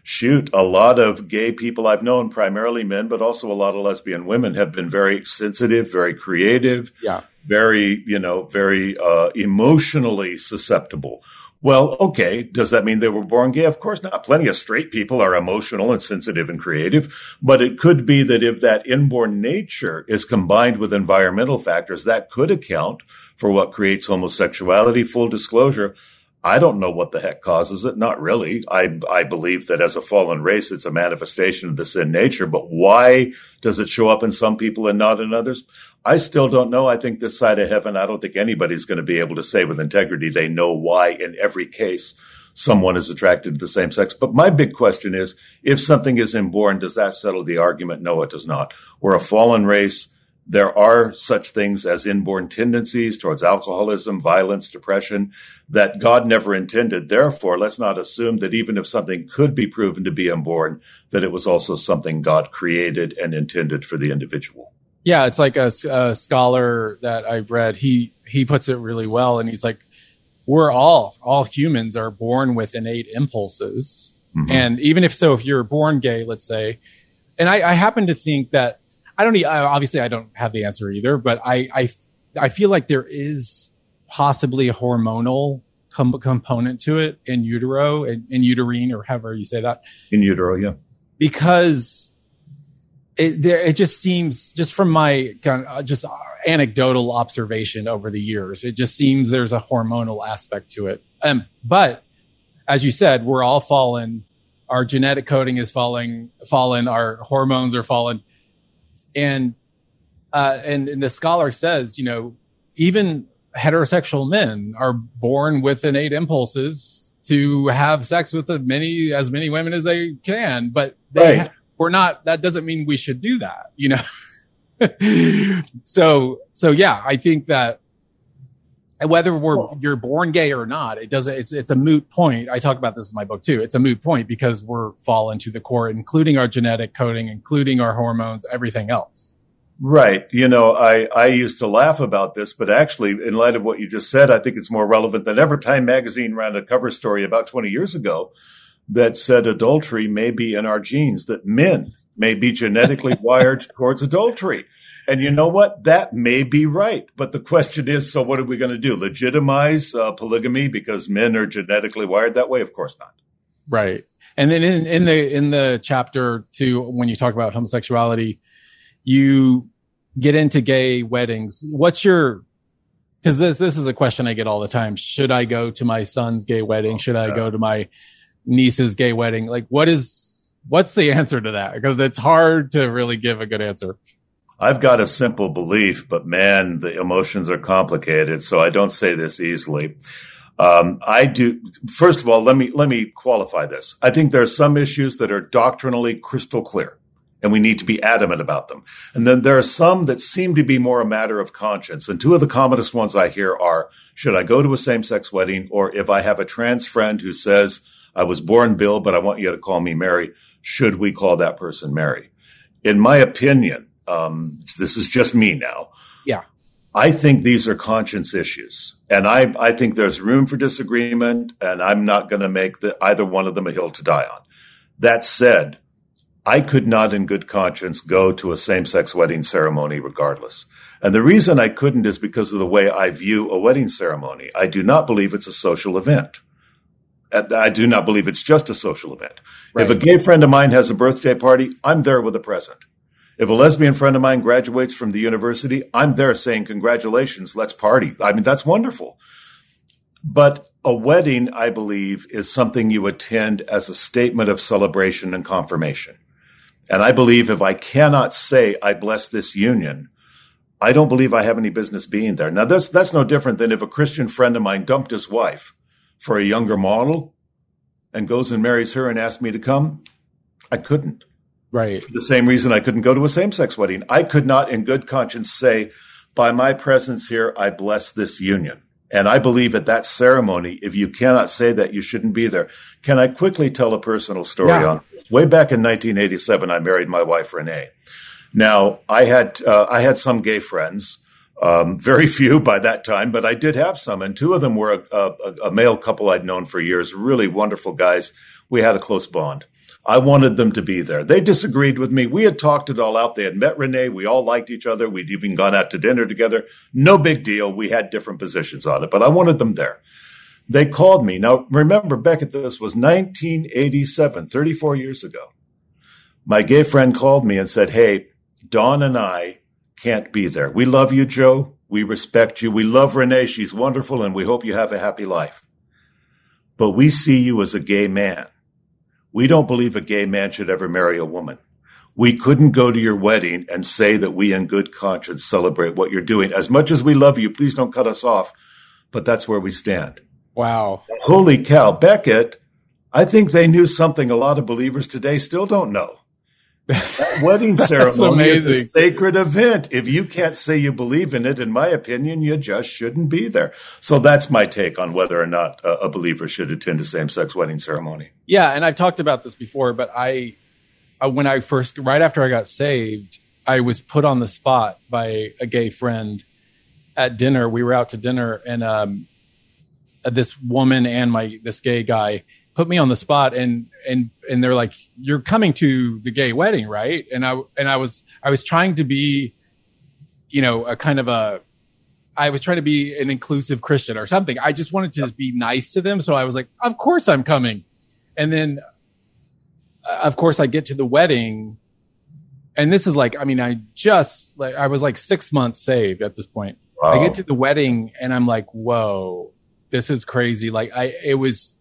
shoot, a lot of gay people I've known, primarily men, but also a lot of lesbian women, have been very sensitive, very creative, yeah, very, you know, very uh, emotionally susceptible. Well, okay. Does that mean they were born gay? Of course not. Plenty of straight people are emotional and sensitive and creative, but it could be that if that inborn nature is combined with environmental factors, that could account for what creates homosexuality. Full disclosure. I don't know what the heck causes it. Not really. I, I believe that as a fallen race, it's a manifestation of the sin nature, but why does it show up in some people and not in others? I still don't know. I think this side of heaven, I don't think anybody's going to be able to say with integrity they know why in every case someone is attracted to the same sex. But my big question is if something is inborn, does that settle the argument? No, it does not. We're a fallen race. There are such things as inborn tendencies towards alcoholism, violence, depression that God never intended. Therefore, let's not assume that even if something could be proven to be inborn, that it was also something God created and intended for the individual. Yeah, it's like a, a scholar that I've read. He he puts it really well, and he's like, "We're all all humans are born with innate impulses, mm-hmm. and even if so, if you're born gay, let's say, and I, I happen to think that I don't obviously I don't have the answer either, but I I I feel like there is possibly a hormonal com- component to it in utero in, in uterine or however you say that in utero, yeah, because it, there, it just seems just from my kind of uh, just anecdotal observation over the years, it just seems there's a hormonal aspect to it. Um, but as you said, we're all fallen. Our genetic coding is falling, fallen. Our hormones are fallen, and uh, and, and the scholar says, you know, even heterosexual men are born with innate impulses to have sex with as many as many women as they can, but they Right. We're not. That doesn't mean we should do that, you know. so so yeah, I think that whether we're Well- you're born gay or not, it doesn't. It's it's a moot point. I talk about this in my book too. It's a moot point because we're fall into the core, including our genetic coding, including our hormones, everything else. Right. You know, I, I used to laugh about this, but actually, in light of what you just said, I think it's more relevant than ever. Time magazine ran a cover story about 20 years ago that said adultery may be in our genes, that men may be genetically wired towards adultery. And you know what? That may be right. But the question is so what are we going to do? Legitimize uh, polygamy because men are genetically wired that way? Of course not. Right. And then in, in the in the chapter two, when you talk about homosexuality, you get into gay weddings. What's your because this this is a question I get all the time. Should I go to my son's gay wedding? Should I go to my niece's gay wedding? Like what is what's the answer to that? Because it's hard to really give a good answer. I've got a simple belief, but man, the emotions are complicated, so I don't say this easily. Um, I do. First of all, let me let me qualify this. I think there are some issues that are doctrinally crystal clear, and we need to be adamant about them. And then there are some that seem to be more a matter of conscience. And two of the commonest ones I hear are: Should I go to a same-sex wedding, or if I have a trans friend who says I was born Bill, but I want you to call me Mary, should we call that person Mary? In my opinion, um, this is just me now. Yeah. I think these are conscience issues, and I, I think there's room for disagreement, and I'm not going to make the, either one of them a hill to die on. That said, I could not, in good conscience, go to a same-sex wedding ceremony regardless. And the reason I couldn't is because of the way I view a wedding ceremony. I do not believe it's a social event. I do not believe it's just a social event. If a gay friend of mine has a birthday party, I'm there with a present. If a lesbian friend of mine graduates from the university, I'm there saying, Congratulations, let's party. I mean, that's wonderful. But a wedding, I believe, is something you attend as a statement of celebration and confirmation. And I believe if I cannot say, I bless this union, I don't believe I have any business being there. Now, that's, that's no different than if a Christian friend of mine dumped his wife for a younger model and goes and marries her and asks me to come. I couldn't Right. for the same reason I couldn't go to a same sex wedding. I could not, in good conscience, say, by my presence here, I bless this union. And I believe at that ceremony, if you cannot say that, you shouldn't be there. Can I quickly tell a personal story Yeah. on this? Way back in 1987, I married my wife, Renee. Now, I had, uh, I had some gay friends, um, very few by that time, but I did have some. And two of them were a, a, a male couple I'd known for years, really wonderful guys. We had a close bond. I wanted them to be there. They disagreed with me. We had talked it all out. They had met Renee. We all liked each other. We'd even gone out to dinner together. No big deal. We had different positions on it, but I wanted them there. They called me. Now, remember, Becket, this was 1987, 34 years ago. My gay friend called me and said, Hey, Don and I can't be there. We love you, Joe. We respect you. We love Renee. She's wonderful, and we hope you have a happy life. But we see you as a gay man. We don't believe a gay man should ever marry a woman. We couldn't go to your wedding and say that we, in good conscience, celebrate what you're doing. As much as we love you, please don't cut us off. But that's where we stand. Wow. Holy cow, Becket, I think they knew something a lot of believers today still don't know. That wedding ceremony is a sacred event. If you can't say you believe in it, in my opinion, you just shouldn't be there. So that's my take on whether or not a, believer should attend a same-sex wedding ceremony. Yeah, and I've talked about this before, but I, I when I first right after I got saved, I was put on the spot by a gay friend at dinner. We were out to dinner, and um, this woman and my this gay guy put me on the spot, and and and they're like, "You're coming to the gay wedding, right?" And I and I was I was trying to be, you know, a kind of a I was trying to be an inclusive Christian or something. I just wanted to be nice to them. So I was like, of course I'm coming. And then, uh, of course, I get to the wedding. And this is like, I mean, I just like, I was like six months saved at this point. I get to the wedding and I'm like, whoa, this is crazy. Like, I, it was,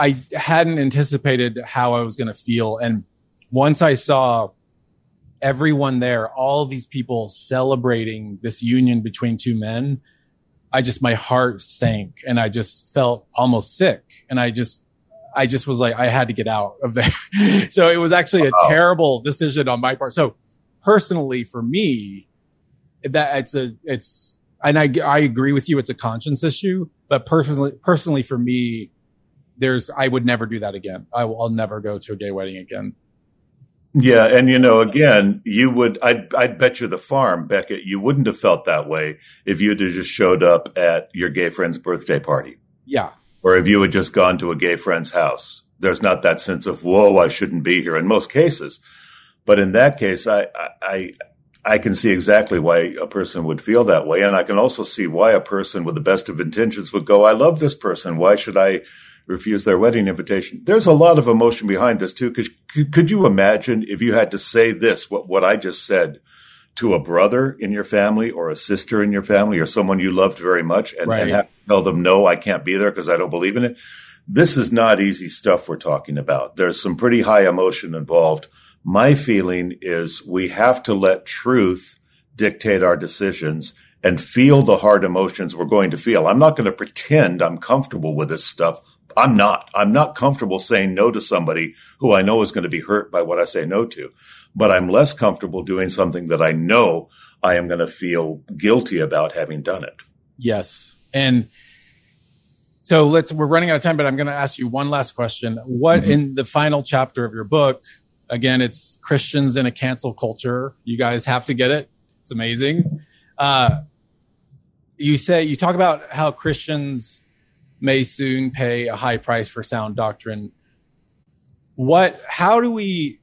I hadn't anticipated how I was going to feel. And once I saw everyone there, all these people celebrating this union between two men, I just, my heart sank and I just felt almost sick. And I just, I just was like, I had to get out of there. so it was actually a terrible decision on my part. So personally for me, that it's a, it's, and I, I agree with you. It's a conscience issue, but personally, personally for me, there's, I would never do that again. I will, I'll never go to a gay wedding again. Yeah, and you know, again, you would. I'd, I'd bet you the farm, Becket, you wouldn't have felt that way if you had just showed up at your gay friend's birthday party. Yeah, or if you had just gone to a gay friend's house. There's not that sense of whoa, I shouldn't be here in most cases, but in that case, I, I, I can see exactly why a person would feel that way, and I can also see why a person with the best of intentions would go, "I love this person. Why should I?" Refuse their wedding invitation. There's a lot of emotion behind this too. Because could, you imagine if you had to say this, what, what I just said, to a brother in your family or a sister in your family or someone you loved very much and, right. and have to tell them, no, I can't be there because I don't believe in it. This is not easy stuff we're talking about. There's some pretty high emotion involved. My feeling is we have to let truth dictate our decisions and feel the hard emotions we're going to feel. I'm not going to pretend I'm comfortable with this stuff. I'm not. I'm not comfortable saying no to somebody who I know is going to be hurt by what I say no to. But I'm less comfortable doing something that I know I am going to feel guilty about having done it. Yes. And so let's, we're running out of time, but I'm going to ask you one last question. What mm-hmm. in the final chapter of your book, again, it's Christians in a cancel culture. You guys have to get it. It's amazing. Uh, you say, you talk about how Christians may soon pay a high price for sound doctrine. What, how do we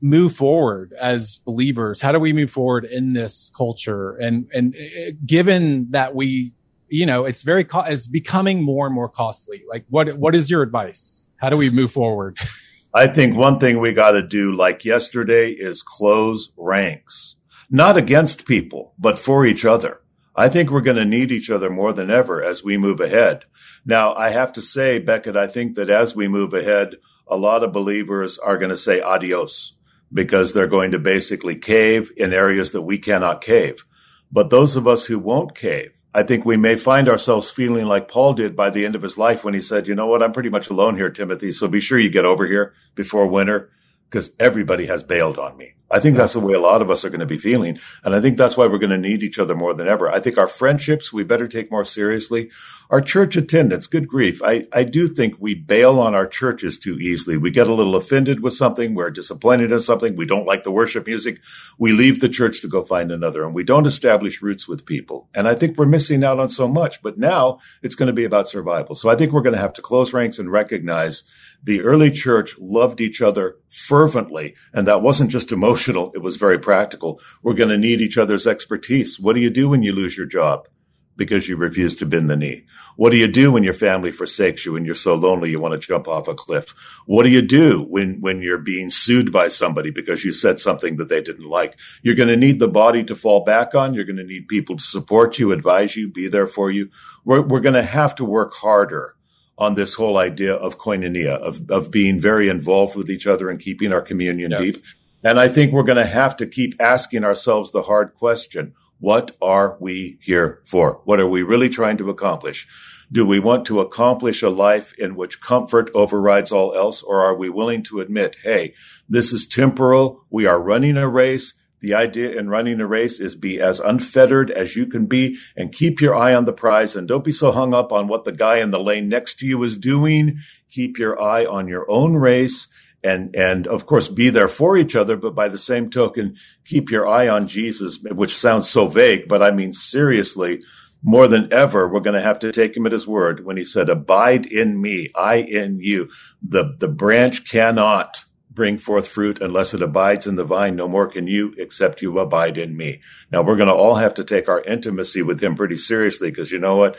move forward as believers? How do we move forward in this culture? And, and uh, given that we, you know, it's very, co- it's becoming more and more costly. Like what, what is your advice? How do we move forward? I think one thing we got to do like yesterday is close ranks, not against people, but for each other. I think we're going to need each other more than ever as we move ahead. Now, I have to say, Becket, I think that as we move ahead, a lot of believers are going to say adios because they're going to basically cave in areas that we cannot cave. But those of us who won't cave, I think we may find ourselves feeling like Paul did by the end of his life when he said, you know what, I'm pretty much alone here, Timothy. So be sure you get over here before winter because everybody has bailed on me. I think that's the way a lot of us are going to be feeling. And I think that's why we're going to need each other more than ever. I think our friendships, we better take more seriously. Our church attendance, good grief. I, I do think we bail on our churches too easily. We get a little offended with something. We're disappointed in something. We don't like the worship music. We leave the church to go find another and we don't establish roots with people. And I think we're missing out on so much, but now it's going to be about survival. So I think we're going to have to close ranks and recognize the early church loved each other fervently. And that wasn't just emotional. It was very practical. We're going to need each other's expertise. What do you do when you lose your job? Because you refuse to bend the knee. What do you do when your family forsakes you and you're so lonely you want to jump off a cliff? What do you do when, when you're being sued by somebody because you said something that they didn't like? You're going to need the body to fall back on. You're going to need people to support you, advise you, be there for you. We're, we're going to have to work harder on this whole idea of koinonia, of, of being very involved with each other and keeping our communion yes. deep. And I think we're going to have to keep asking ourselves the hard question. What are we here for? What are we really trying to accomplish? Do we want to accomplish a life in which comfort overrides all else? Or are we willing to admit, hey, this is temporal. We are running a race. The idea in running a race is be as unfettered as you can be and keep your eye on the prize and don't be so hung up on what the guy in the lane next to you is doing. Keep your eye on your own race and, and of course be there for each other. But by the same token, keep your eye on Jesus, which sounds so vague, but I mean seriously, more than ever, we're going to have to take him at his word when he said, abide in me, I in you. The, the branch cannot bring forth fruit unless it abides in the vine. No more can you except you abide in me. Now we're going to all have to take our intimacy with him pretty seriously because you know what?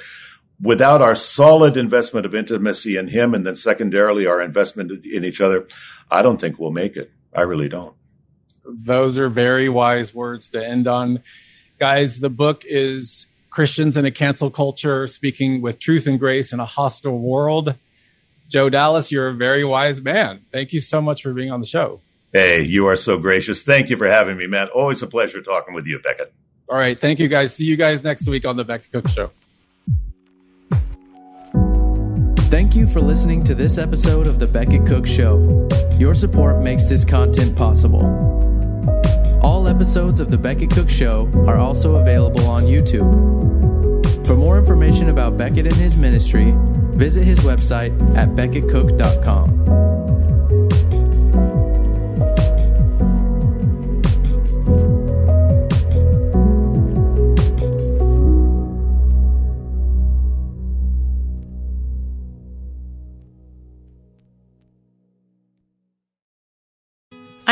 Without our solid investment of intimacy in him and then secondarily our investment in each other, I don't think we'll make it. I really don't. Those are very wise words to end on. Guys, the book is Christians in a Cancel Culture, Speaking with Truth and Grace in a Hostile World. Joe Dallas, you're a very wise man. Thank you so much for being on the show. Hey, you are so gracious. Thank you for having me, man. Always a pleasure talking with you, Becket. All right. Thank you, guys. See you guys next week on the Becket Cook Show. Thank you for listening to this episode of The Becket Cook Show. Your support makes this content possible. All episodes of The Becket Cook Show are also available on YouTube. For more information about Becket and his ministry, visit his website at becketcook.com.